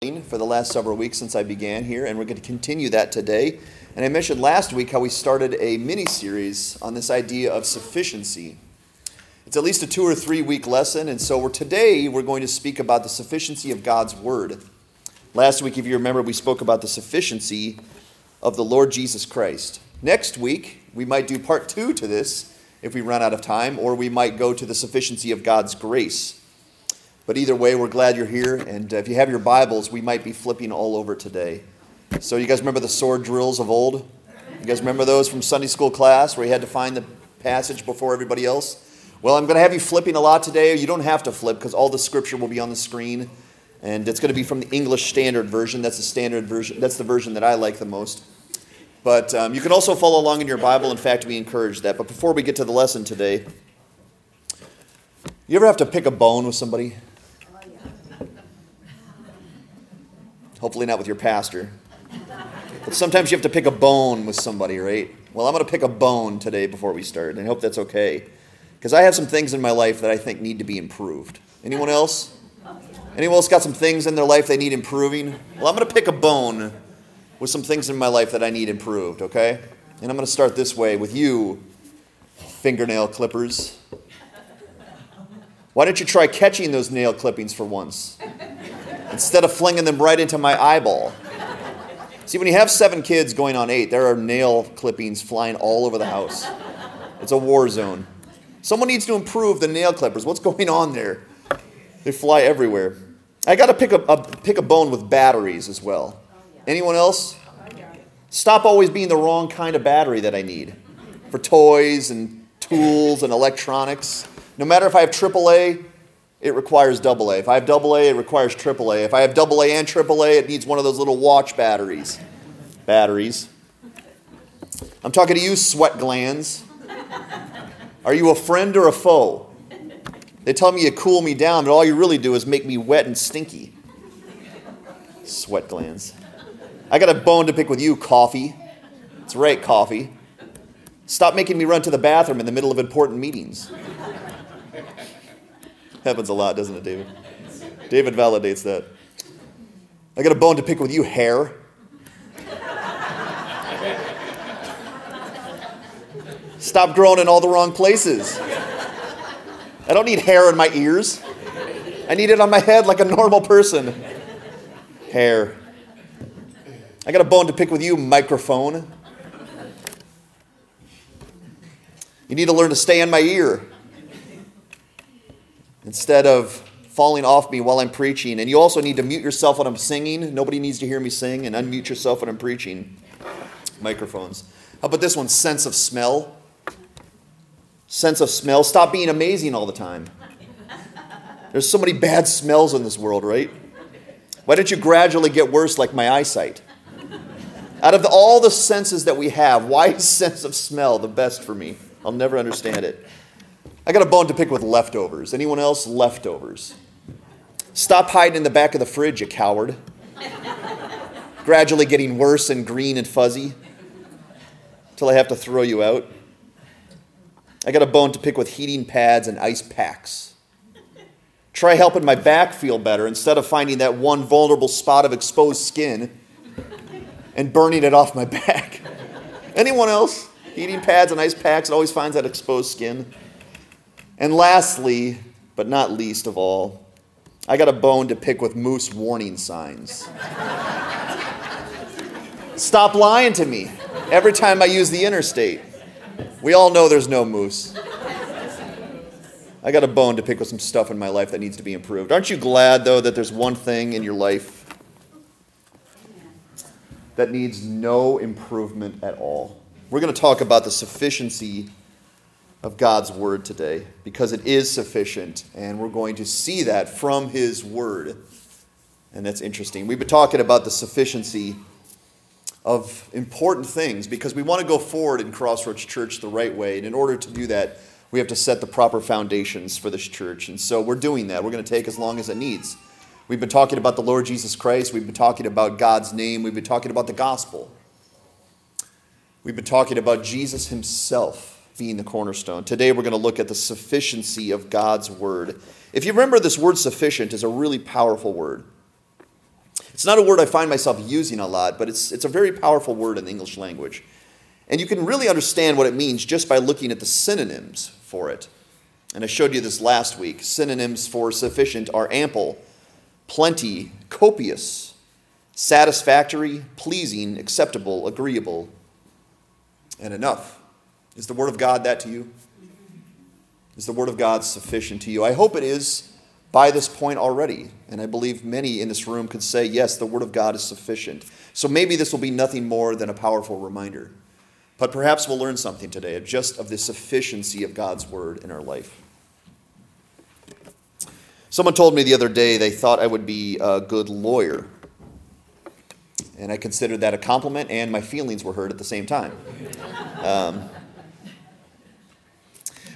for the last several weeks since I began here, and we're going to continue that today. And I mentioned last week how we started a mini series on this idea of sufficiency. It's at least a two or three week lesson, and so we're, today we're going to speak about the sufficiency of God's Word. Last week, if you remember, we spoke about the sufficiency of the Lord Jesus Christ. Next week, we might do part two to this if we run out of time, or we might go to the sufficiency of God's grace. But either way, we're glad you're here. And uh, if you have your Bibles, we might be flipping all over today. So, you guys remember the sword drills of old? You guys remember those from Sunday school class where you had to find the passage before everybody else? Well, I'm going to have you flipping a lot today. You don't have to flip because all the scripture will be on the screen. And it's going to be from the English Standard Version. That's the standard version. That's the version that I like the most. But um, you can also follow along in your Bible. In fact, we encourage that. But before we get to the lesson today, you ever have to pick a bone with somebody? Hopefully, not with your pastor. But sometimes you have to pick a bone with somebody, right? Well, I'm going to pick a bone today before we start, and I hope that's okay. Because I have some things in my life that I think need to be improved. Anyone else? Anyone else got some things in their life they need improving? Well, I'm going to pick a bone with some things in my life that I need improved, okay? And I'm going to start this way with you, fingernail clippers. Why don't you try catching those nail clippings for once? Instead of flinging them right into my eyeball. See, when you have seven kids going on eight, there are nail clippings flying all over the house. It's a war zone. Someone needs to improve the nail clippers. What's going on there? They fly everywhere. I got to pick a, a, pick a bone with batteries as well. Anyone else? Stop always being the wrong kind of battery that I need for toys and tools and electronics. No matter if I have AAA it requires double A. If I have double A, it requires triple A. If I have double A and triple A, it needs one of those little watch batteries. Batteries. I'm talking to you, sweat glands. Are you a friend or a foe? They tell me you cool me down, but all you really do is make me wet and stinky. Sweat glands. I got a bone to pick with you, coffee. That's right, coffee. Stop making me run to the bathroom in the middle of important meetings. Happens a lot, doesn't it, David? David validates that. I got a bone to pick with you, hair. Stop growing in all the wrong places. I don't need hair in my ears. I need it on my head like a normal person. Hair. I got a bone to pick with you, microphone. You need to learn to stay in my ear instead of falling off me while I'm preaching. And you also need to mute yourself when I'm singing. Nobody needs to hear me sing, and unmute yourself when I'm preaching. Microphones. How about this one? Sense of smell. Sense of smell. Stop being amazing all the time. There's so many bad smells in this world, right? Why don't you gradually get worse like my eyesight? Out of the, all the senses that we have, why is sense of smell the best for me? I'll never understand it. I got a bone to pick with leftovers. Anyone else? Leftovers. Stop hiding in the back of the fridge, you coward. Gradually getting worse and green and fuzzy until I have to throw you out. I got a bone to pick with heating pads and ice packs. Try helping my back feel better instead of finding that one vulnerable spot of exposed skin and burning it off my back. Anyone else? Heating pads and ice packs, it always finds that exposed skin. And lastly, but not least of all, I got a bone to pick with moose warning signs. Stop lying to me every time I use the interstate. We all know there's no moose. I got a bone to pick with some stuff in my life that needs to be improved. Aren't you glad, though, that there's one thing in your life that needs no improvement at all? We're going to talk about the sufficiency of God's word today because it is sufficient, and we're going to see that from His word. And that's interesting. We've been talking about the sufficiency of important things because we want to go forward in Crossroads Church the right way. And in order to do that, we have to set the proper foundations for this church. And so we're doing that. We're going to take as long as it needs. We've been talking about the Lord Jesus Christ. We've been talking about God's name. We've been talking about the gospel. We've been talking about Jesus himself being the cornerstone. Today we're going to look at the sufficiency of God's word. If you remember, this word sufficient is a really powerful word. It's not a word I find myself using a lot, but it's, it's a very powerful word in the English language. And you can really understand what it means just by looking at the synonyms for it. And I showed you this last week. Synonyms for sufficient are ample, plenty, copious, satisfactory, pleasing, acceptable, agreeable, and enough. Is the Word of God that to you? Is the Word of God sufficient to you? I hope it is by this point already. And I believe many in this room could say, yes, the Word of God is sufficient. So maybe this will be nothing more than a powerful reminder. But perhaps we'll learn something today just of the sufficiency of God's Word in our life. Someone told me the other day they thought I would be a good lawyer. And I considered that a compliment, and my feelings were hurt at the same time. Um,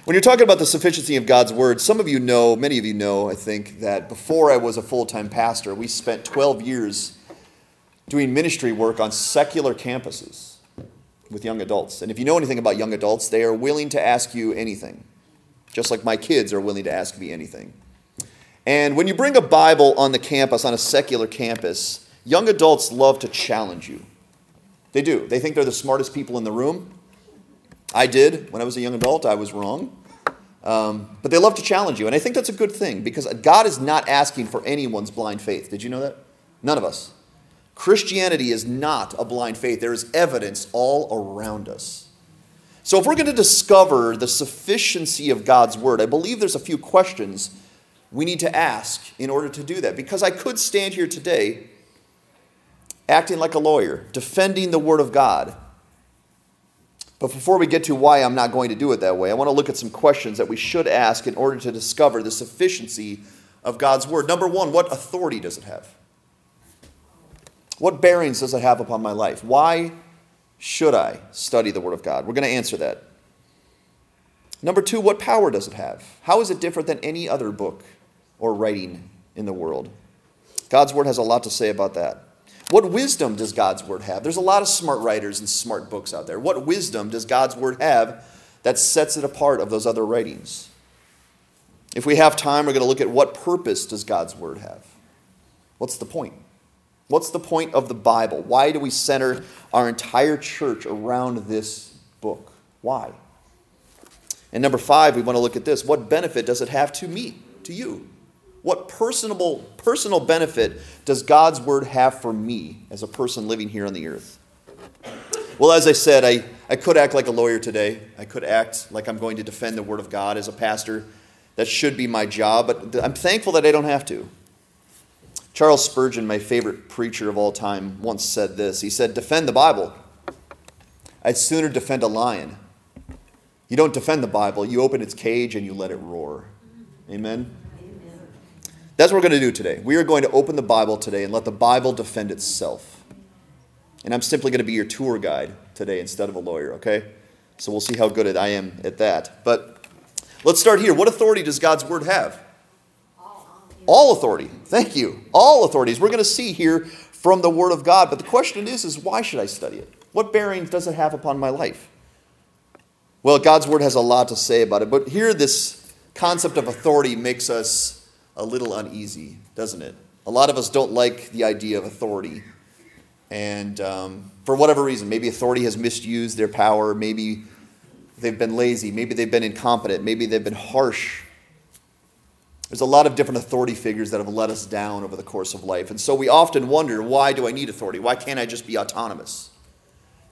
when you're talking about the sufficiency of God's word, some of you know, many of you know, I think, that before I was a full time pastor, we spent 12 years doing ministry work on secular campuses with young adults. And if you know anything about young adults, they are willing to ask you anything, just like my kids are willing to ask me anything. And when you bring a Bible on the campus, on a secular campus, young adults love to challenge you. They do. They think they're the smartest people in the room. I did when I was a young adult. I was wrong. Um, but they love to challenge you. And I think that's a good thing because God is not asking for anyone's blind faith. Did you know that? None of us. Christianity is not a blind faith, there is evidence all around us. So, if we're going to discover the sufficiency of God's word, I believe there's a few questions we need to ask in order to do that. Because I could stand here today acting like a lawyer, defending the word of God but before we get to why I'm not going to do it that way, I want to look at some questions that we should ask in order to discover the sufficiency of God's Word. Number one, what authority does it have? What bearings does it have upon my life? Why should I study the Word of God? We're going to answer that. Number two, what power does it have? How is it different than any other book or writing in the world? God's Word has a lot to say about that. What wisdom does God's word have? There's a lot of smart writers and smart books out there. What wisdom does God's word have that sets it apart of those other writings? If we have time, we're going to look at what purpose does God's word have? What's the point? What's the point of the Bible? Why do we center our entire church around this book? Why? And number five, we want to look at this. What benefit does it have to me, to you? What personal, personal benefit does God's word have for me as a person living here on the earth? Well, as I said, I, I could act like a lawyer today. I could act like I'm going to defend the word of God as a pastor. That should be my job, but I'm thankful that I don't have to. Charles Spurgeon, my favorite preacher of all time, once said this. He said, Defend the Bible. I'd sooner defend a lion. You don't defend the Bible, you open its cage and you let it roar. Amen? That's what we're going to do today. We are going to open the Bible today and let the Bible defend itself. And I'm simply going to be your tour guide today instead of a lawyer, okay? So we'll see how good I am at that. But let's start here. What authority does God's word have? All authority. Thank you. All authorities. We're going to see here from the word of God. But the question is, is why should I study it? What bearing does it have upon my life? Well, God's word has a lot to say about it. But here, this concept of authority makes us a little uneasy, doesn't it? A lot of us don't like the idea of authority. And um, for whatever reason, maybe authority has misused their power, maybe they've been lazy, maybe they've been incompetent, maybe they've been harsh. There's a lot of different authority figures that have let us down over the course of life. And so we often wonder why do I need authority? Why can't I just be autonomous?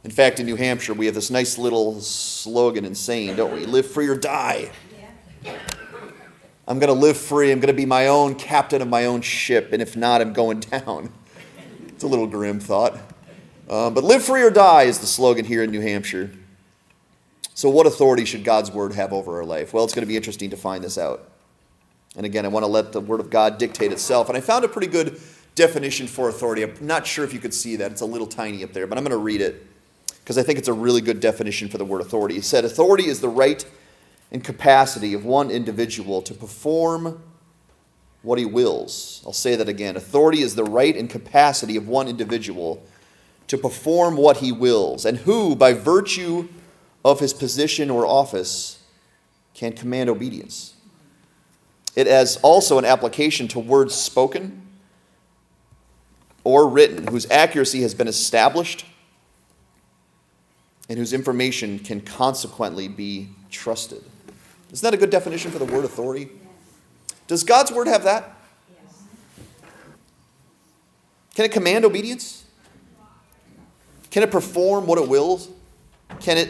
In fact, in New Hampshire, we have this nice little slogan and saying, don't we? Live free or die. Yeah. I'm going to live free. I'm going to be my own captain of my own ship. And if not, I'm going down. It's a little grim thought. Um, but live free or die is the slogan here in New Hampshire. So, what authority should God's word have over our life? Well, it's going to be interesting to find this out. And again, I want to let the word of God dictate itself. And I found a pretty good definition for authority. I'm not sure if you could see that. It's a little tiny up there, but I'm going to read it because I think it's a really good definition for the word authority. He said, Authority is the right and capacity of one individual to perform what he wills. I'll say that again. Authority is the right and capacity of one individual to perform what he wills, and who, by virtue of his position or office, can command obedience. It has also an application to words spoken or written, whose accuracy has been established and whose information can consequently be trusted. Isn't that a good definition for the word authority? Does God's word have that? Can it command obedience? Can it perform what it wills? Can it,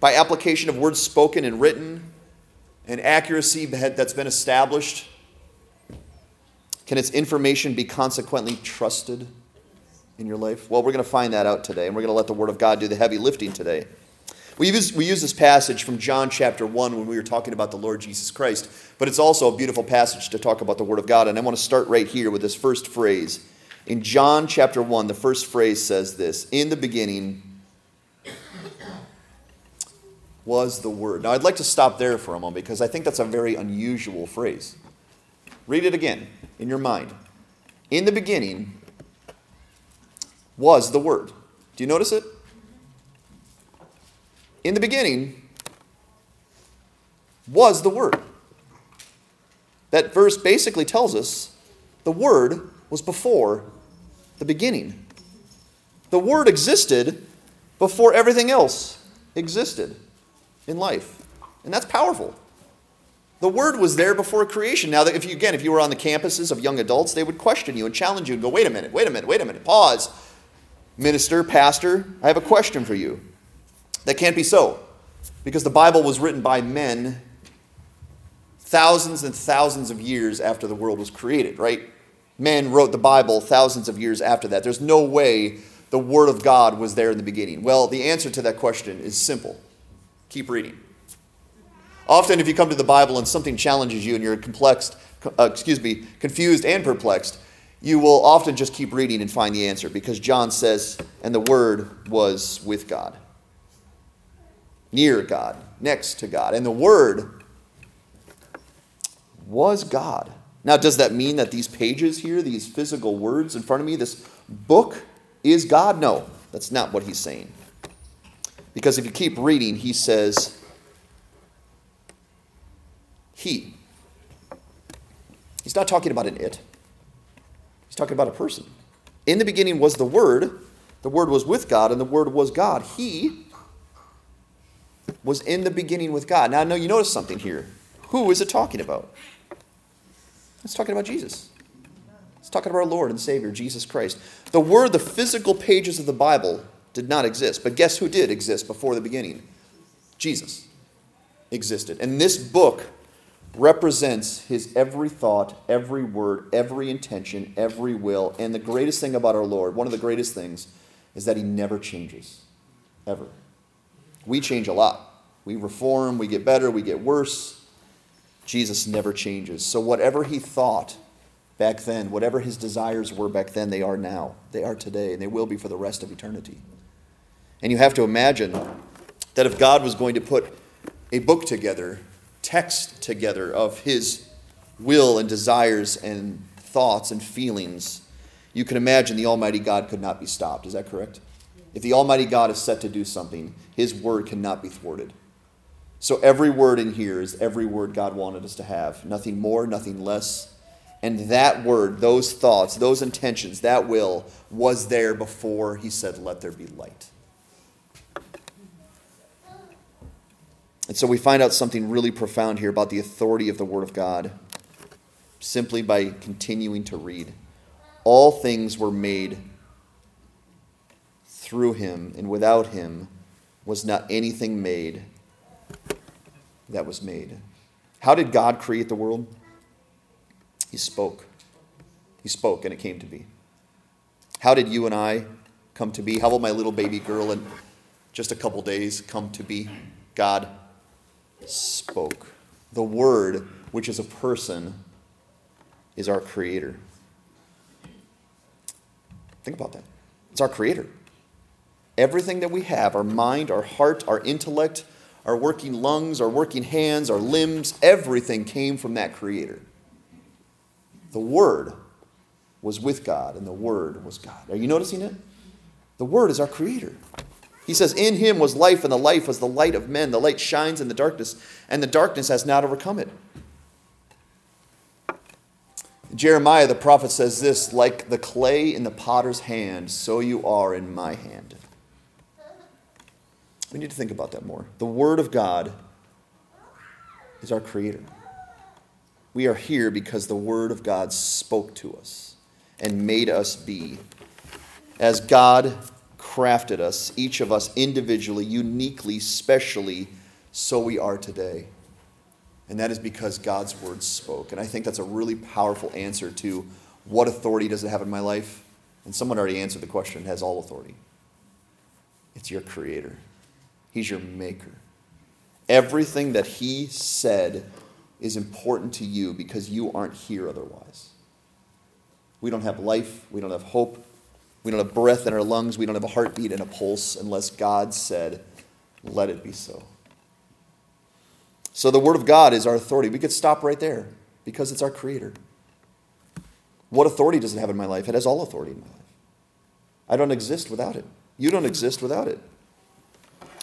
by application of words spoken and written, and accuracy that's been established, can its information be consequently trusted in your life? Well, we're going to find that out today, and we're going to let the Word of God do the heavy lifting today. We use, we use this passage from John chapter 1 when we were talking about the Lord Jesus Christ, but it's also a beautiful passage to talk about the Word of God. And I want to start right here with this first phrase. In John chapter 1, the first phrase says this In the beginning was the Word. Now, I'd like to stop there for a moment because I think that's a very unusual phrase. Read it again in your mind. In the beginning was the Word. Do you notice it? In the beginning was the Word. That verse basically tells us the Word was before the beginning. The Word existed before everything else existed in life. And that's powerful. The Word was there before creation. Now, if you, again, if you were on the campuses of young adults, they would question you and challenge you and go, wait a minute, wait a minute, wait a minute, pause. Minister, pastor, I have a question for you. That can't be so. Because the Bible was written by men thousands and thousands of years after the world was created, right? Men wrote the Bible thousands of years after that. There's no way the Word of God was there in the beginning. Well, the answer to that question is simple keep reading. Often, if you come to the Bible and something challenges you and you're complexed, uh, excuse me, confused and perplexed, you will often just keep reading and find the answer because John says, and the Word was with God near God, next to God. And the Word was God. Now, does that mean that these pages here, these physical words in front of me, this book is God? No, that's not what he's saying. Because if you keep reading, he says, He. He's not talking about an it, he's talking about a person. In the beginning was the Word, the Word was with God, and the Word was God. He was in the beginning with God. Now, I know you notice something here. Who is it talking about? It's talking about Jesus. It's talking about our Lord and Savior, Jesus Christ. The word, the physical pages of the Bible did not exist. But guess who did exist before the beginning? Jesus existed. And this book represents his every thought, every word, every intention, every will. And the greatest thing about our Lord, one of the greatest things, is that he never changes. Ever. We change a lot. We reform, we get better, we get worse. Jesus never changes. So, whatever he thought back then, whatever his desires were back then, they are now. They are today, and they will be for the rest of eternity. And you have to imagine that if God was going to put a book together, text together of his will and desires and thoughts and feelings, you can imagine the Almighty God could not be stopped. Is that correct? If the Almighty God is set to do something, his word cannot be thwarted. So every word in here is every word God wanted us to have. Nothing more, nothing less. And that word, those thoughts, those intentions, that will was there before he said, Let there be light. And so we find out something really profound here about the authority of the Word of God simply by continuing to read. All things were made through him, and without him was not anything made that was made. How did God create the world? He spoke. He spoke, and it came to be. How did you and I come to be? How will my little baby girl in just a couple days come to be? God spoke. The Word, which is a person, is our Creator. Think about that. It's our Creator. Everything that we have our mind, our heart, our intellect, our working lungs, our working hands, our limbs everything came from that Creator. The Word was with God, and the Word was God. Are you noticing it? The Word is our Creator. He says, In him was life, and the life was the light of men. The light shines in the darkness, and the darkness has not overcome it. Jeremiah, the prophet, says this like the clay in the potter's hand, so you are in my hand. We need to think about that more. The Word of God is our Creator. We are here because the Word of God spoke to us and made us be. As God crafted us, each of us individually, uniquely, specially, so we are today. And that is because God's Word spoke. And I think that's a really powerful answer to what authority does it have in my life? And someone already answered the question it has all authority. It's your Creator, He's your Maker. Everything that He said is important to you because you aren't here otherwise. We don't have life, we don't have hope, we don't have breath in our lungs, we don't have a heartbeat and a pulse unless God said, Let it be so. So the Word of God is our authority. We could stop right there because it's our Creator. What authority does it have in my life? It has all authority in my life. I don't exist without it. You don't exist without it.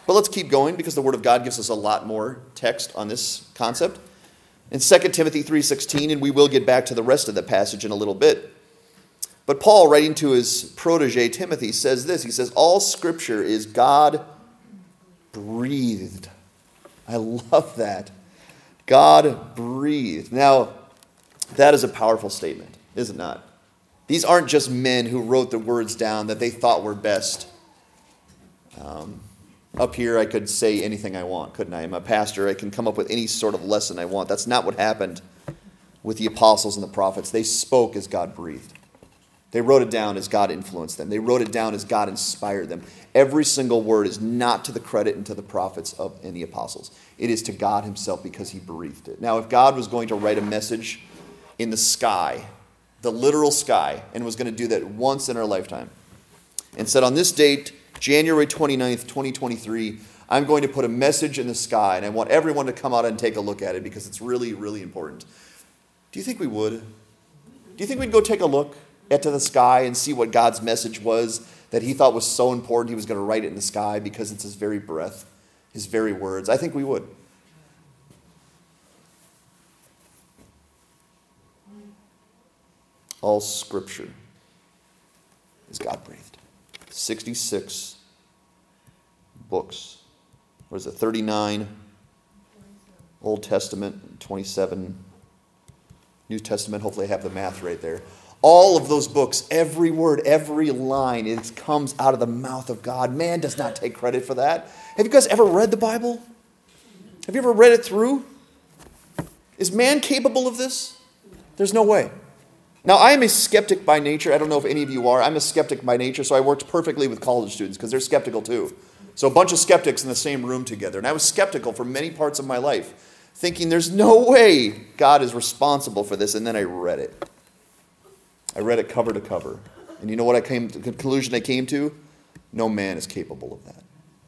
But let's keep going because the Word of God gives us a lot more text on this concept. In 2 Timothy 3:16, and we will get back to the rest of the passage in a little bit. But Paul, writing to his protege Timothy, says this. He says, All scripture is God breathed. I love that. God breathed. Now, that is a powerful statement, is it not? These aren't just men who wrote the words down that they thought were best. Um, up here, I could say anything I want, couldn't I? I'm a pastor. I can come up with any sort of lesson I want. That's not what happened with the apostles and the prophets. They spoke as God breathed. They wrote it down as God influenced them. They wrote it down as God inspired them. Every single word is not to the credit and to the prophets of, and the apostles. It is to God Himself because He breathed it. Now, if God was going to write a message in the sky, the literal sky, and was going to do that once in our lifetime, and said, On this date, January 29th, 2023, I'm going to put a message in the sky, and I want everyone to come out and take a look at it because it's really, really important. Do you think we would? Do you think we'd go take a look at to the sky and see what God's message was that he thought was so important he was going to write it in the sky because it's his very breath, his very words? I think we would. All scripture is God breathed. 66 books. What is it? 39 Old Testament, 27 New Testament. Hopefully, I have the math right there. All of those books, every word, every line, it comes out of the mouth of God. Man does not take credit for that. Have you guys ever read the Bible? Have you ever read it through? Is man capable of this? There's no way. Now, I am a skeptic by nature. I don't know if any of you are. I'm a skeptic by nature, so I worked perfectly with college students because they're skeptical too. So, a bunch of skeptics in the same room together. And I was skeptical for many parts of my life, thinking there's no way God is responsible for this. And then I read it. I read it cover to cover. And you know what I came the conclusion I came to? No man is capable of that.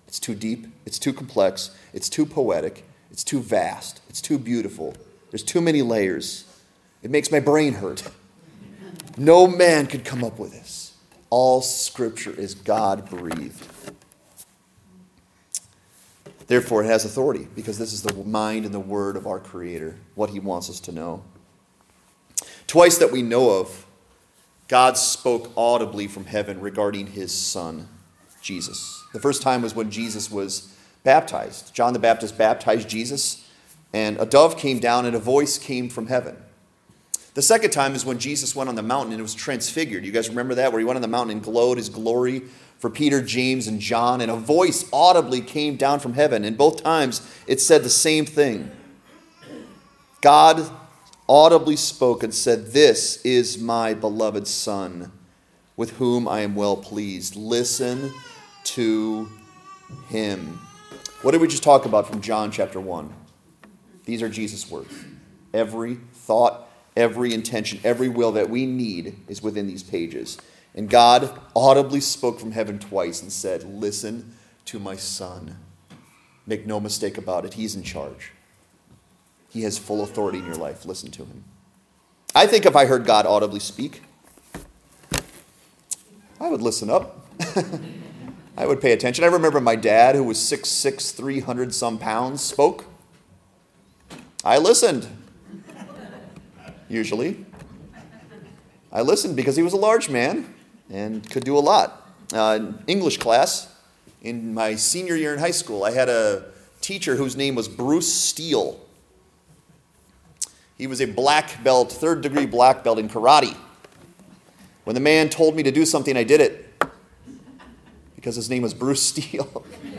It's too deep, it's too complex, it's too poetic, it's too vast, it's too beautiful. There's too many layers. It makes my brain hurt. No man could come up with this. All scripture is God breathed. Therefore, it has authority because this is the mind and the word of our Creator, what He wants us to know. Twice that we know of, God spoke audibly from heaven regarding His Son, Jesus. The first time was when Jesus was baptized. John the Baptist baptized Jesus, and a dove came down and a voice came from heaven. The second time is when Jesus went on the mountain and it was transfigured. You guys remember that? Where he went on the mountain and glowed his glory for Peter, James, and John, and a voice audibly came down from heaven. And both times it said the same thing God audibly spoke and said, This is my beloved Son, with whom I am well pleased. Listen to him. What did we just talk about from John chapter 1? These are Jesus' words. Every thought, every intention, every will that we need is within these pages. And God audibly spoke from heaven twice and said, Listen to my son. Make no mistake about it, he's in charge. He has full authority in your life. Listen to him. I think if I heard God audibly speak, I would listen up. I would pay attention. I remember my dad, who was 6'6, 300 some pounds, spoke. I listened usually. I listened because he was a large man and could do a lot. Uh, English class, in my senior year in high school, I had a teacher whose name was Bruce Steele. He was a black belt, third degree black belt in karate. When the man told me to do something, I did it because his name was Bruce Steele.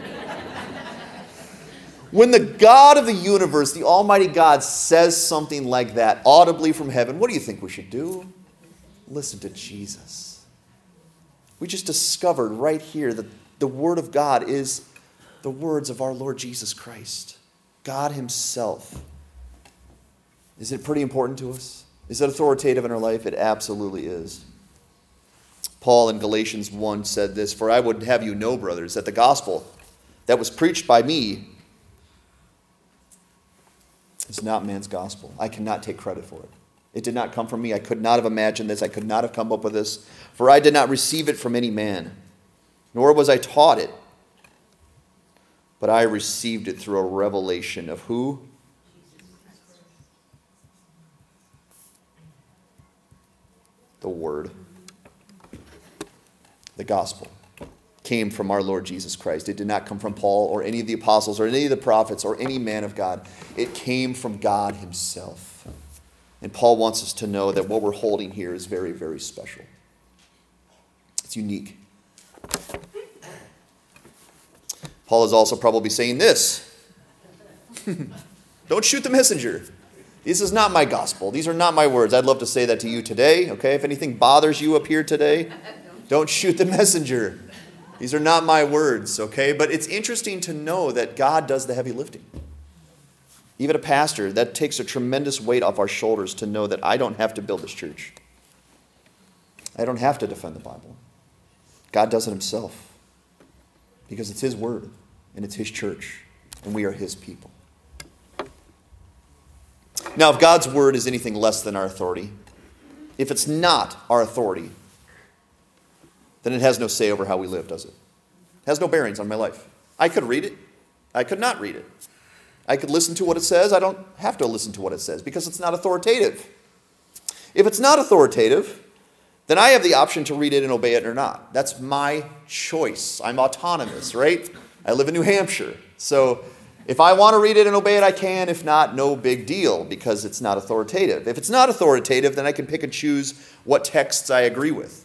when the God of the universe, the Almighty God, says something like that audibly from heaven, what do you think we should do? Listen to Jesus. We just discovered right here that the Word of God is the words of our Lord Jesus Christ, God Himself. Is it pretty important to us? Is it authoritative in our life? It absolutely is. Paul in Galatians 1 said this For I would have you know, brothers, that the gospel that was preached by me is not man's gospel. I cannot take credit for it. It did not come from me. I could not have imagined this. I could not have come up with this. For I did not receive it from any man, nor was I taught it. But I received it through a revelation of who? The Word. The gospel came from our Lord Jesus Christ. It did not come from Paul or any of the apostles or any of the prophets or any man of God. It came from God Himself. And Paul wants us to know that what we're holding here is very, very special. It's unique. Paul is also probably saying this Don't shoot the messenger. This is not my gospel. These are not my words. I'd love to say that to you today, okay? If anything bothers you up here today, don't shoot the messenger. These are not my words, okay? But it's interesting to know that God does the heavy lifting. Even a pastor, that takes a tremendous weight off our shoulders to know that I don't have to build this church. I don't have to defend the Bible. God does it himself because it's his word and it's his church and we are his people. Now, if God's word is anything less than our authority, if it's not our authority, then it has no say over how we live, does it? It has no bearings on my life. I could read it, I could not read it. I could listen to what it says, I don't have to listen to what it says because it's not authoritative. If it's not authoritative, then I have the option to read it and obey it or not. That's my choice. I'm autonomous, right? I live in New Hampshire. So if I want to read it and obey it, I can. If not, no big deal because it's not authoritative. If it's not authoritative, then I can pick and choose what texts I agree with.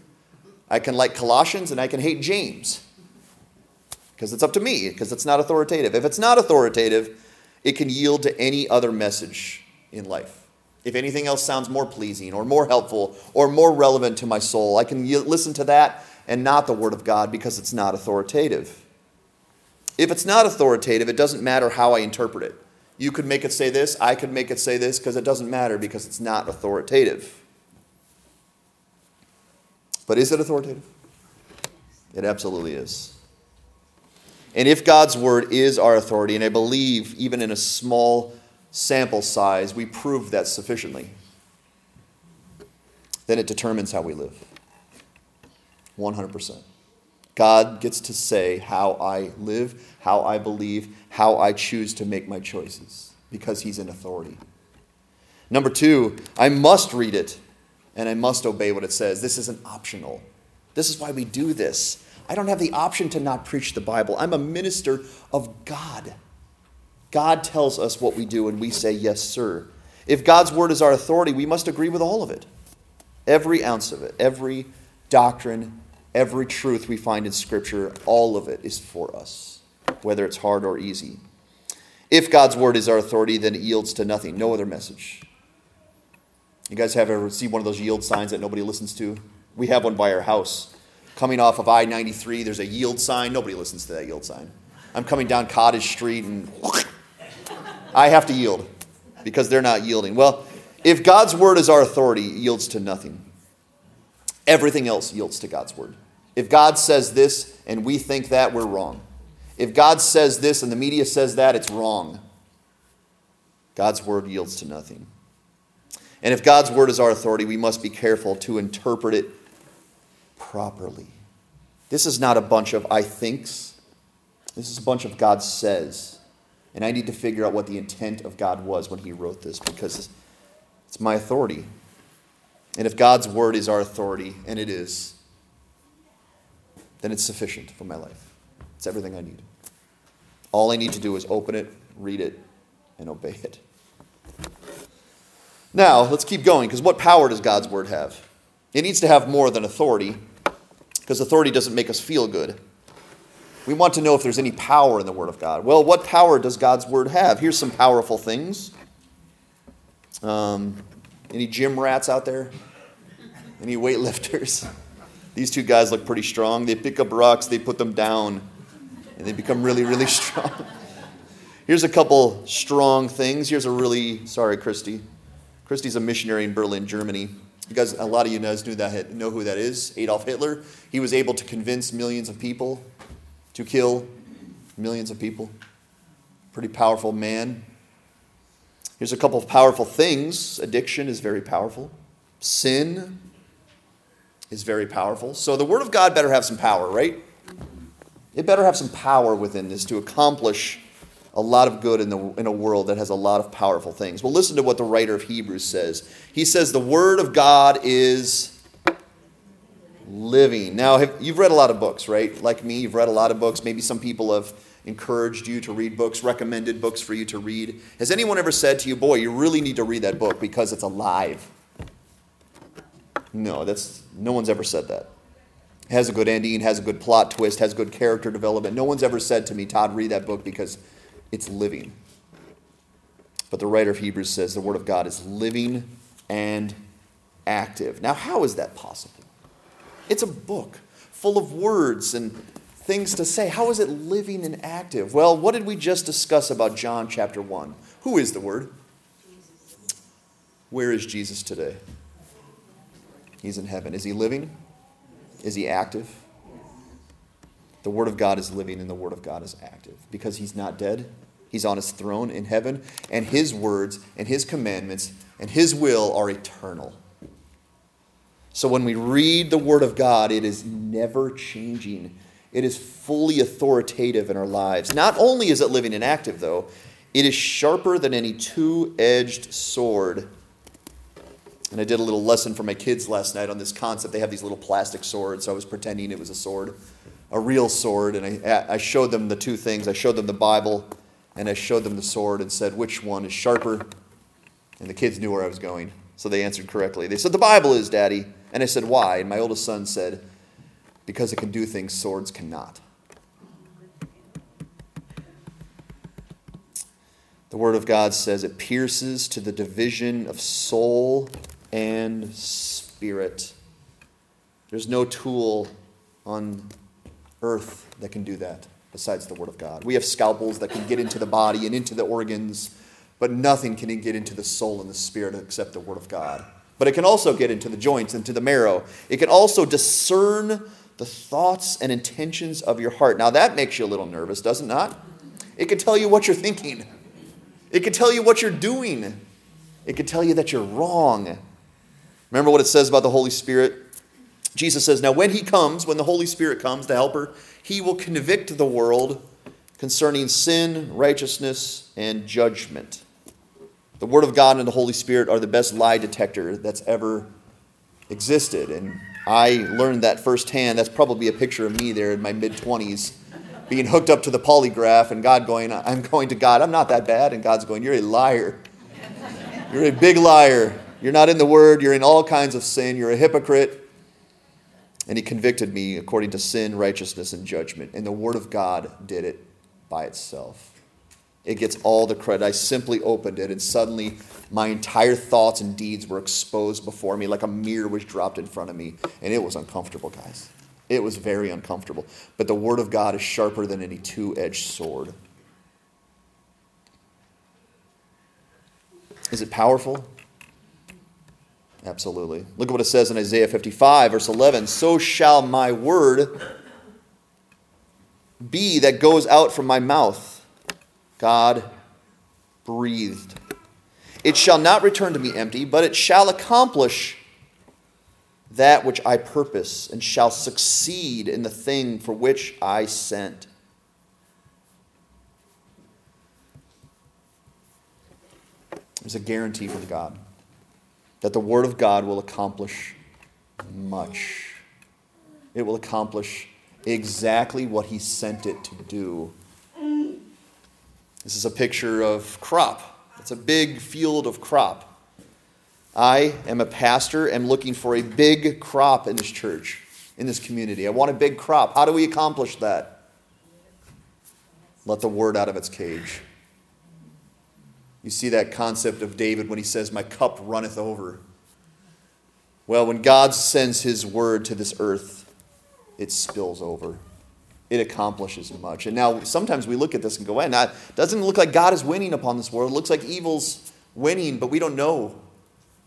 I can like Colossians and I can hate James because it's up to me because it's not authoritative. If it's not authoritative, it can yield to any other message in life. If anything else sounds more pleasing or more helpful or more relevant to my soul, I can listen to that and not the Word of God because it's not authoritative. If it's not authoritative, it doesn't matter how I interpret it. You could make it say this, I could make it say this, because it doesn't matter because it's not authoritative. But is it authoritative? It absolutely is. And if God's word is our authority, and I believe even in a small sample size, we prove that sufficiently, then it determines how we live. 100%. God gets to say how I live, how I believe, how I choose to make my choices, because He's in authority. Number two, I must read it and I must obey what it says. This isn't optional. This is why we do this. I don't have the option to not preach the Bible. I'm a minister of God. God tells us what we do, and we say, Yes, sir. If God's word is our authority, we must agree with all of it. Every ounce of it, every doctrine, every truth we find in Scripture, all of it is for us, whether it's hard or easy. If God's word is our authority, then it yields to nothing, no other message. You guys have ever seen one of those yield signs that nobody listens to? We have one by our house. Coming off of I 93, there's a yield sign. Nobody listens to that yield sign. I'm coming down Cottage Street and I have to yield because they're not yielding. Well, if God's word is our authority, it yields to nothing. Everything else yields to God's word. If God says this and we think that, we're wrong. If God says this and the media says that, it's wrong. God's word yields to nothing. And if God's word is our authority, we must be careful to interpret it properly. This is not a bunch of I thinks. This is a bunch of God says. And I need to figure out what the intent of God was when he wrote this because it's my authority. And if God's word is our authority, and it is, then it's sufficient for my life. It's everything I need. All I need to do is open it, read it, and obey it. Now, let's keep going, because what power does God's word have? It needs to have more than authority, because authority doesn't make us feel good. We want to know if there's any power in the Word of God. Well, what power does God's Word have? Here's some powerful things. Um, any gym rats out there? Any weightlifters? These two guys look pretty strong. They pick up rocks, they put them down, and they become really, really strong. Here's a couple strong things. Here's a really, sorry, Christy. Christy's a missionary in Berlin, Germany. You guys, a lot of you guys knew that, know who that is. Adolf Hitler. He was able to convince millions of people to kill millions of people. Pretty powerful man. Here's a couple of powerful things addiction is very powerful, sin is very powerful. So the Word of God better have some power, right? It better have some power within this to accomplish a lot of good in, the, in a world that has a lot of powerful things. Well, listen to what the writer of Hebrews says. He says, The Word of God is living. Now, have, you've read a lot of books, right? Like me, you've read a lot of books. Maybe some people have encouraged you to read books, recommended books for you to read. Has anyone ever said to you, boy, you really need to read that book because it's alive? No, that's no one's ever said that. Has a good ending, has a good plot twist, has good character development. No one's ever said to me, Todd, read that book because it's living. But the writer of Hebrews says the Word of God is living and active. Now, how is that possible? It's a book full of words and things to say. How is it living and active? Well, what did we just discuss about John chapter 1? Who is the Word? Where is Jesus today? He's in heaven. Is he living? Is he active? The Word of God is living and the Word of God is active because he's not dead. He's on his throne in heaven, and his words and his commandments and his will are eternal. So when we read the Word of God, it is never changing. It is fully authoritative in our lives. Not only is it living and active, though, it is sharper than any two edged sword. And I did a little lesson for my kids last night on this concept. They have these little plastic swords, so I was pretending it was a sword, a real sword. And I, I showed them the two things I showed them the Bible, and I showed them the sword and said, which one is sharper? And the kids knew where I was going, so they answered correctly. They said, The Bible is, Daddy. And I said, Why? And my oldest son said, Because it can do things swords cannot. The Word of God says it pierces to the division of soul and spirit. There's no tool on earth that can do that besides the Word of God. We have scalpels that can get into the body and into the organs, but nothing can get into the soul and the spirit except the Word of God. But it can also get into the joints, and to the marrow. It can also discern the thoughts and intentions of your heart. Now, that makes you a little nervous, does it not? It can tell you what you're thinking, it can tell you what you're doing, it can tell you that you're wrong. Remember what it says about the Holy Spirit? Jesus says, Now, when He comes, when the Holy Spirit comes, the Helper, He will convict the world concerning sin, righteousness, and judgment. The Word of God and the Holy Spirit are the best lie detector that's ever existed. And I learned that firsthand. That's probably a picture of me there in my mid 20s, being hooked up to the polygraph and God going, I'm going to God, I'm not that bad. And God's going, You're a liar. You're a big liar. You're not in the Word. You're in all kinds of sin. You're a hypocrite. And He convicted me according to sin, righteousness, and judgment. And the Word of God did it by itself. It gets all the credit. I simply opened it, and suddenly my entire thoughts and deeds were exposed before me, like a mirror was dropped in front of me. And it was uncomfortable, guys. It was very uncomfortable. But the Word of God is sharper than any two edged sword. Is it powerful? Absolutely. Look at what it says in Isaiah 55, verse 11 So shall my word be that goes out from my mouth. God breathed. It shall not return to me empty, but it shall accomplish that which I purpose and shall succeed in the thing for which I sent. There's a guarantee from God. That the Word of God will accomplish much. It will accomplish exactly what He sent it to do. This is a picture of crop. It's a big field of crop. I am a pastor, am looking for a big crop in this church, in this community. I want a big crop. How do we accomplish that? Let the word out of its cage. You see that concept of David when he says, My cup runneth over. Well, when God sends his word to this earth, it spills over. It accomplishes much. And now sometimes we look at this and go, well, it doesn't look like God is winning upon this world. It looks like evil's winning, but we don't know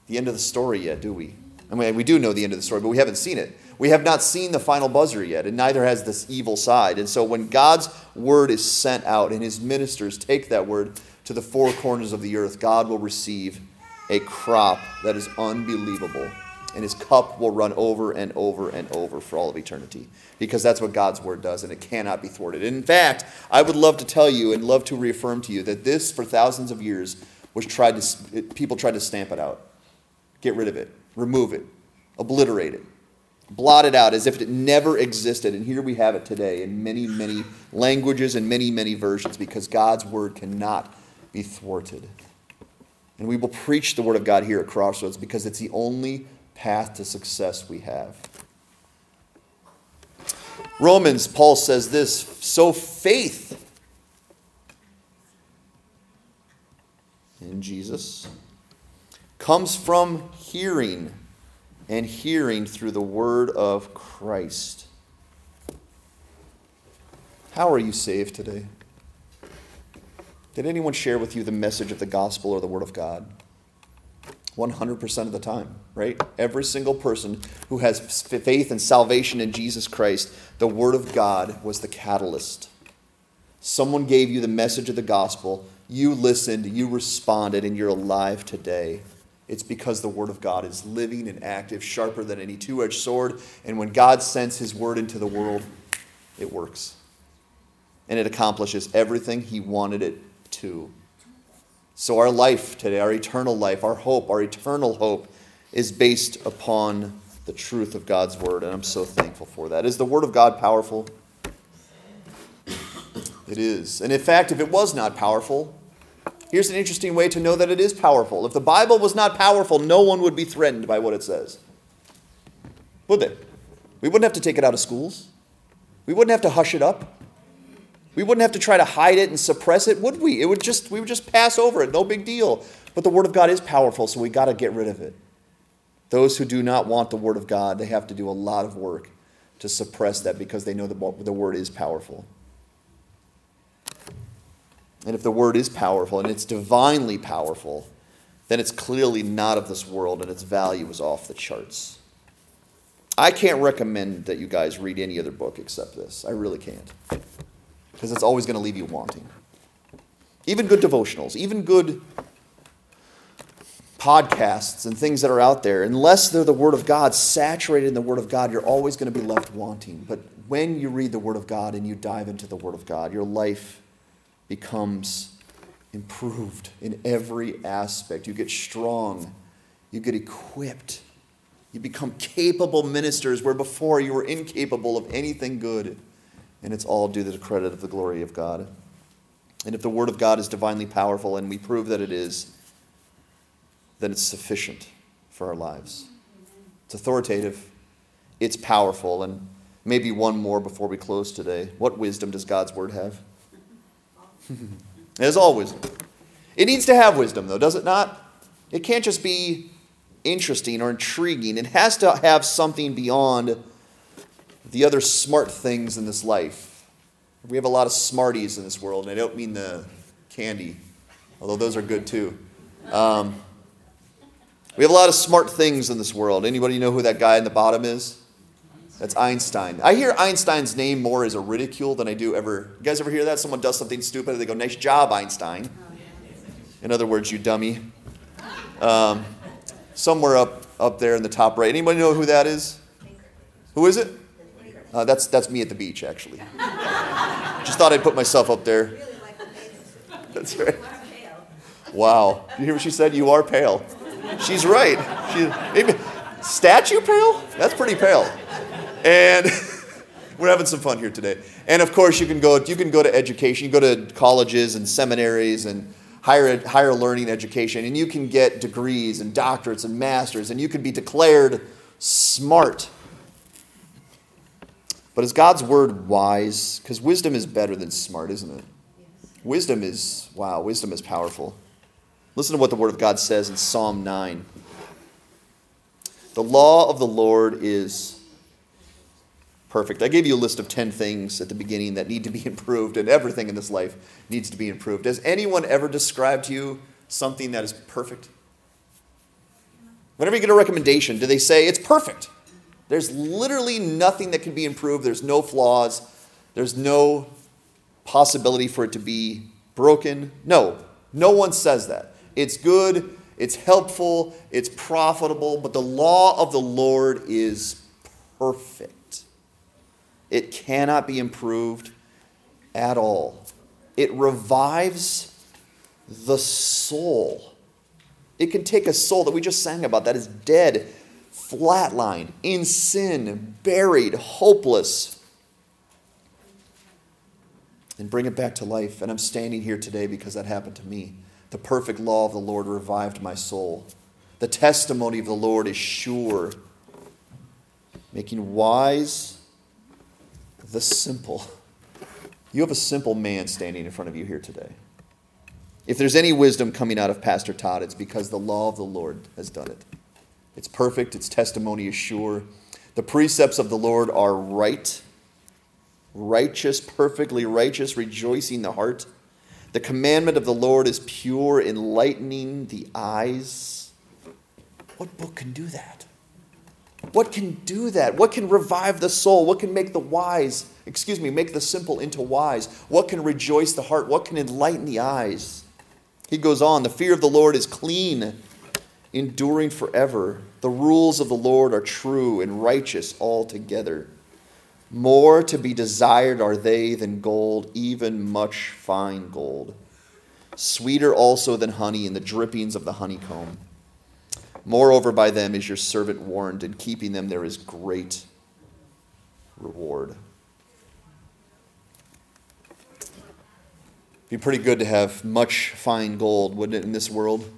the end of the story yet, do we? I mean, we do know the end of the story, but we haven't seen it. We have not seen the final buzzer yet, and neither has this evil side. And so when God's word is sent out and his ministers take that word to the four corners of the earth, God will receive a crop that is unbelievable. And his cup will run over and over and over for all of eternity. Because that's what God's word does, and it cannot be thwarted. In fact, I would love to tell you and love to reaffirm to you that this, for thousands of years, was tried to, people tried to stamp it out. Get rid of it, remove it, obliterate it, blot it out as if it never existed. And here we have it today in many, many languages and many, many versions because God's word cannot be thwarted. And we will preach the word of God here at Crossroads because it's the only path to success we have. Romans, Paul says this so faith in Jesus comes from hearing, and hearing through the word of Christ. How are you saved today? Did anyone share with you the message of the gospel or the word of God? 100% of the time, right? Every single person who has faith and salvation in Jesus Christ, the Word of God was the catalyst. Someone gave you the message of the gospel, you listened, you responded, and you're alive today. It's because the Word of God is living and active, sharper than any two edged sword. And when God sends His Word into the world, it works. And it accomplishes everything He wanted it to. So, our life today, our eternal life, our hope, our eternal hope, is based upon the truth of God's Word. And I'm so thankful for that. Is the Word of God powerful? It is. And in fact, if it was not powerful, Here's an interesting way to know that it is powerful. If the Bible was not powerful, no one would be threatened by what it says. Would they? We wouldn't have to take it out of schools. We wouldn't have to hush it up. We wouldn't have to try to hide it and suppress it, would we? It would just we would just pass over it, no big deal. But the word of God is powerful, so we got to get rid of it. Those who do not want the word of God, they have to do a lot of work to suppress that because they know the, the word is powerful. And if the word is powerful and it's divinely powerful, then it's clearly not of this world and its value is off the charts. I can't recommend that you guys read any other book except this. I really can't. Because it's always going to leave you wanting. Even good devotionals, even good podcasts and things that are out there, unless they're the Word of God, saturated in the Word of God, you're always going to be left wanting. But when you read the Word of God and you dive into the Word of God, your life becomes improved in every aspect. You get strong, you get equipped, you become capable ministers where before you were incapable of anything good. And it's all due to the credit of the glory of God. And if the Word of God is divinely powerful, and we prove that it is, then it's sufficient for our lives. It's authoritative, it's powerful, and maybe one more before we close today. What wisdom does God's Word have? As wisdom. It needs to have wisdom, though, does it not? It can't just be interesting or intriguing. It has to have something beyond the other smart things in this life. We have a lot of smarties in this world, and I don't mean the candy, although those are good too. Um, we have a lot of smart things in this world. Anybody know who that guy in the bottom is? That's Einstein. I hear Einstein's name more as a ridicule than I do ever. You guys ever hear that? Someone does something stupid and they go, nice job, Einstein. In other words, you dummy. Um, somewhere up, up there in the top right. Anybody know who that is? Who is it? Uh, that's, that's me at the beach, actually. Just thought I'd put myself up there. That's right. Wow. You hear what she said? You are pale. She's right. She, maybe, statue pale? That's pretty pale. And we're having some fun here today. And of course, you can go, you can go to education. You go to colleges and seminaries and higher, higher learning education, and you can get degrees and doctorates and masters, and you can be declared smart. But is God's word wise? Because wisdom is better than smart, isn't it? Wisdom is, wow, wisdom is powerful. Listen to what the word of God says in Psalm 9. The law of the Lord is perfect. I gave you a list of 10 things at the beginning that need to be improved, and everything in this life needs to be improved. Has anyone ever described to you something that is perfect? Whenever you get a recommendation, do they say it's perfect? There's literally nothing that can be improved, there's no flaws, there's no possibility for it to be broken. No, no one says that. It's good, it's helpful, it's profitable, but the law of the Lord is perfect. It cannot be improved at all. It revives the soul. It can take a soul that we just sang about that is dead, flatlined, in sin, buried, hopeless, and bring it back to life. And I'm standing here today because that happened to me. The perfect law of the Lord revived my soul. The testimony of the Lord is sure, making wise the simple. You have a simple man standing in front of you here today. If there's any wisdom coming out of Pastor Todd, it's because the law of the Lord has done it. It's perfect, its testimony is sure. The precepts of the Lord are right righteous, perfectly righteous, rejoicing the heart. The commandment of the Lord is pure, enlightening the eyes. What book can do that? What can do that? What can revive the soul? What can make the wise, excuse me, make the simple into wise? What can rejoice the heart? What can enlighten the eyes? He goes on, the fear of the Lord is clean, enduring forever. The rules of the Lord are true and righteous altogether. More to be desired are they than gold, even much fine gold. Sweeter also than honey and the drippings of the honeycomb. Moreover, by them is your servant warned, and keeping them there is great reward. It'd Be pretty good to have much fine gold, wouldn't it, in this world?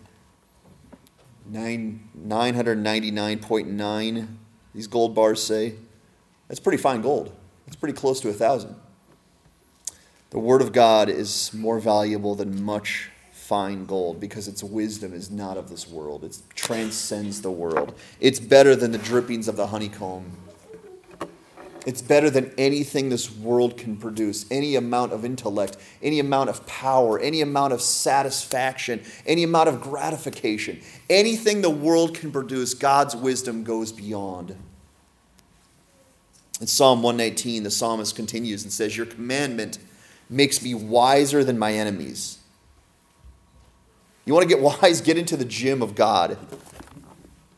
Nine, 999.9, these gold bars say. That's pretty fine gold. It's pretty close to a thousand. The Word of God is more valuable than much fine gold because its wisdom is not of this world. It transcends the world. It's better than the drippings of the honeycomb. It's better than anything this world can produce. Any amount of intellect, any amount of power, any amount of satisfaction, any amount of gratification. Anything the world can produce, God's wisdom goes beyond. In Psalm 119, the psalmist continues and says, Your commandment makes me wiser than my enemies. You want to get wise? Get into the gym of God.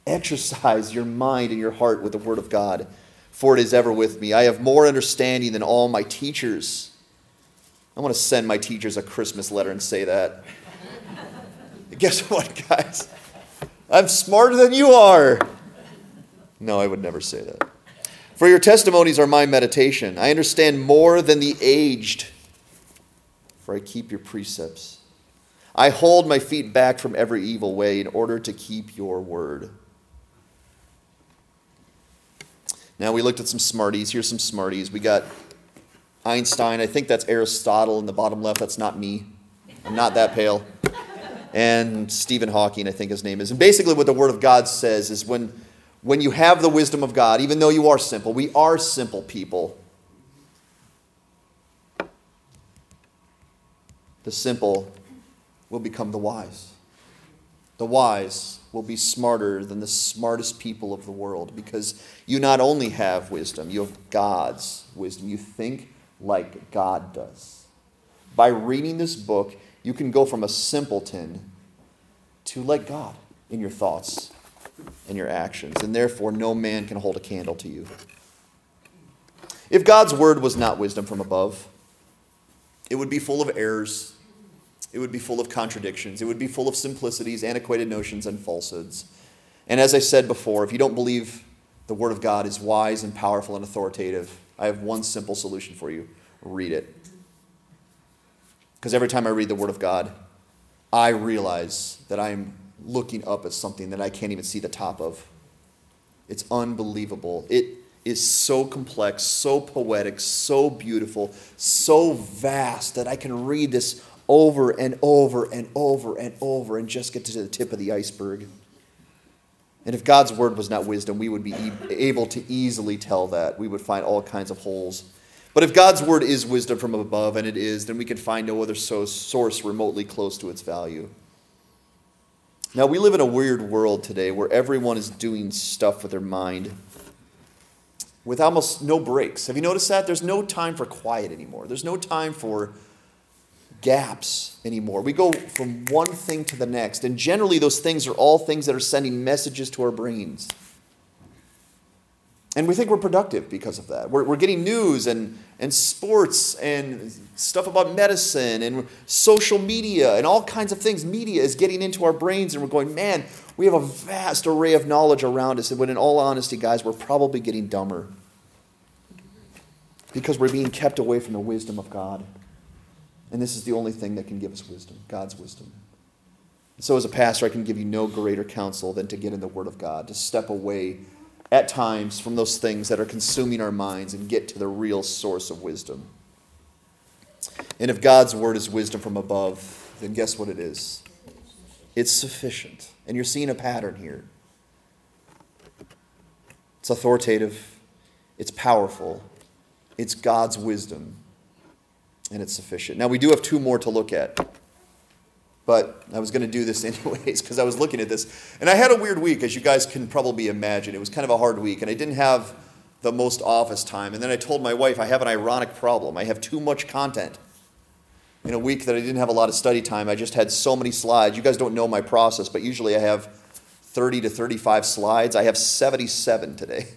Exercise your mind and your heart with the Word of God, for it is ever with me. I have more understanding than all my teachers. I want to send my teachers a Christmas letter and say that. Guess what, guys? I'm smarter than you are. No, I would never say that. For your testimonies are my meditation. I understand more than the aged, for I keep your precepts. I hold my feet back from every evil way in order to keep your word. Now, we looked at some smarties. Here's some smarties. We got Einstein. I think that's Aristotle in the bottom left. That's not me. I'm not that pale. And Stephen Hawking, I think his name is. And basically, what the Word of God says is when when you have the wisdom of God, even though you are simple, we are simple people. The simple will become the wise. The wise will be smarter than the smartest people of the world because you not only have wisdom, you have God's wisdom. You think like God does. By reading this book, you can go from a simpleton to like God in your thoughts and your actions, and therefore no man can hold a candle to you. If God's word was not wisdom from above, it would be full of errors, it would be full of contradictions, it would be full of simplicities, antiquated notions, and falsehoods. And as I said before, if you don't believe the Word of God is wise and powerful and authoritative, I have one simple solution for you read it. Because every time I read the Word of God, I realize that I am looking up at something that I can't even see the top of. It's unbelievable. It is so complex, so poetic, so beautiful, so vast that I can read this over and over and over and over and just get to the tip of the iceberg. And if God's word was not wisdom, we would be able to easily tell that. We would find all kinds of holes. But if God's word is wisdom from above, and it is, then we can find no other source remotely close to its value. Now, we live in a weird world today where everyone is doing stuff with their mind with almost no breaks. Have you noticed that? There's no time for quiet anymore. There's no time for gaps anymore. We go from one thing to the next, and generally, those things are all things that are sending messages to our brains. And we think we're productive because of that. We're, we're getting news and, and sports and stuff about medicine and social media and all kinds of things. Media is getting into our brains, and we're going, man, we have a vast array of knowledge around us. And when, in all honesty, guys, we're probably getting dumber because we're being kept away from the wisdom of God. And this is the only thing that can give us wisdom God's wisdom. So, as a pastor, I can give you no greater counsel than to get in the Word of God, to step away at times from those things that are consuming our minds and get to the real source of wisdom. And if God's Word is wisdom from above, then guess what it is? It's sufficient. And you're seeing a pattern here. It's authoritative, it's powerful, it's God's wisdom and it's sufficient. Now, we do have two more to look at. But I was going to do this anyways because I was looking at this. And I had a weird week, as you guys can probably imagine. It was kind of a hard week, and I didn't have the most office time. And then I told my wife I have an ironic problem. I have too much content. In a week that I didn't have a lot of study time, I just had so many slides. You guys don't know my process, but usually I have 30 to 35 slides. I have 77 today.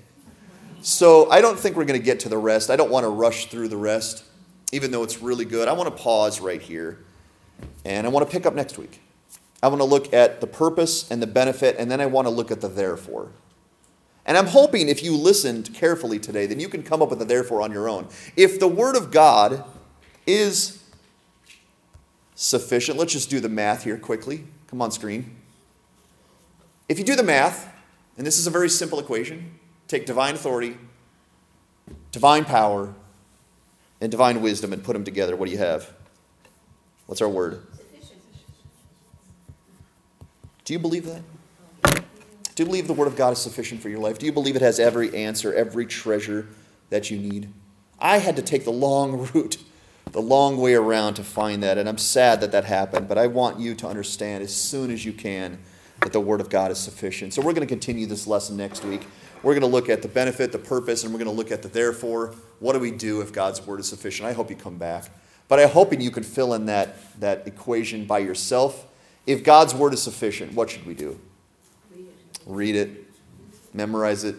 So I don't think we're going to get to the rest. I don't want to rush through the rest even though it's really good, I want to pause right here and I want to pick up next week. I want to look at the purpose and the benefit, and then I want to look at the therefore. And I'm hoping if you listened carefully today, then you can come up with a therefore on your own. If the Word of God is sufficient, let's just do the math here quickly. Come on, screen. If you do the math, and this is a very simple equation take divine authority, divine power, and divine wisdom and put them together, what do you have? What's our word? Do you believe that? Do you believe the Word of God is sufficient for your life? Do you believe it has every answer, every treasure that you need? I had to take the long route, the long way around to find that, and I'm sad that that happened, but I want you to understand as soon as you can that the Word of God is sufficient. So we're going to continue this lesson next week. We're going to look at the benefit, the purpose, and we're going to look at the therefore. What do we do if God's word is sufficient? I hope you come back. But I'm hoping you can fill in that, that equation by yourself. If God's word is sufficient, what should we do? Read it. Read it, memorize it,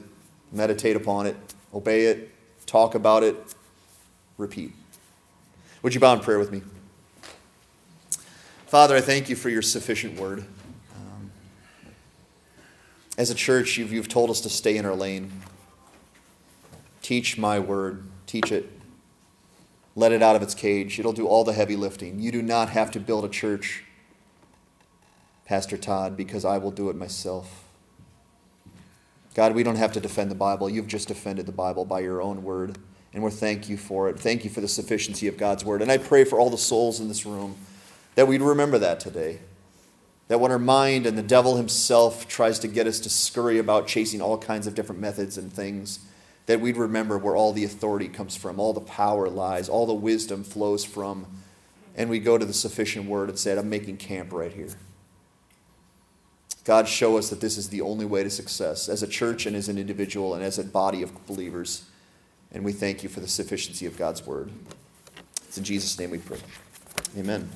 meditate upon it, obey it, talk about it, repeat. Would you bow in prayer with me? Father, I thank you for your sufficient word. As a church, you've, you've told us to stay in our lane. Teach my word, teach it. Let it out of its cage. It'll do all the heavy lifting. You do not have to build a church, Pastor Todd, because I will do it myself. God, we don't have to defend the Bible. You've just defended the Bible by your own word, and we thank you for it. Thank you for the sufficiency of God's word. And I pray for all the souls in this room that we'd remember that today. That when our mind and the devil himself tries to get us to scurry about chasing all kinds of different methods and things, that we'd remember where all the authority comes from, all the power lies, all the wisdom flows from, and we go to the sufficient word and say, I'm making camp right here. God, show us that this is the only way to success as a church and as an individual and as a body of believers. And we thank you for the sufficiency of God's word. It's in Jesus' name we pray. Amen.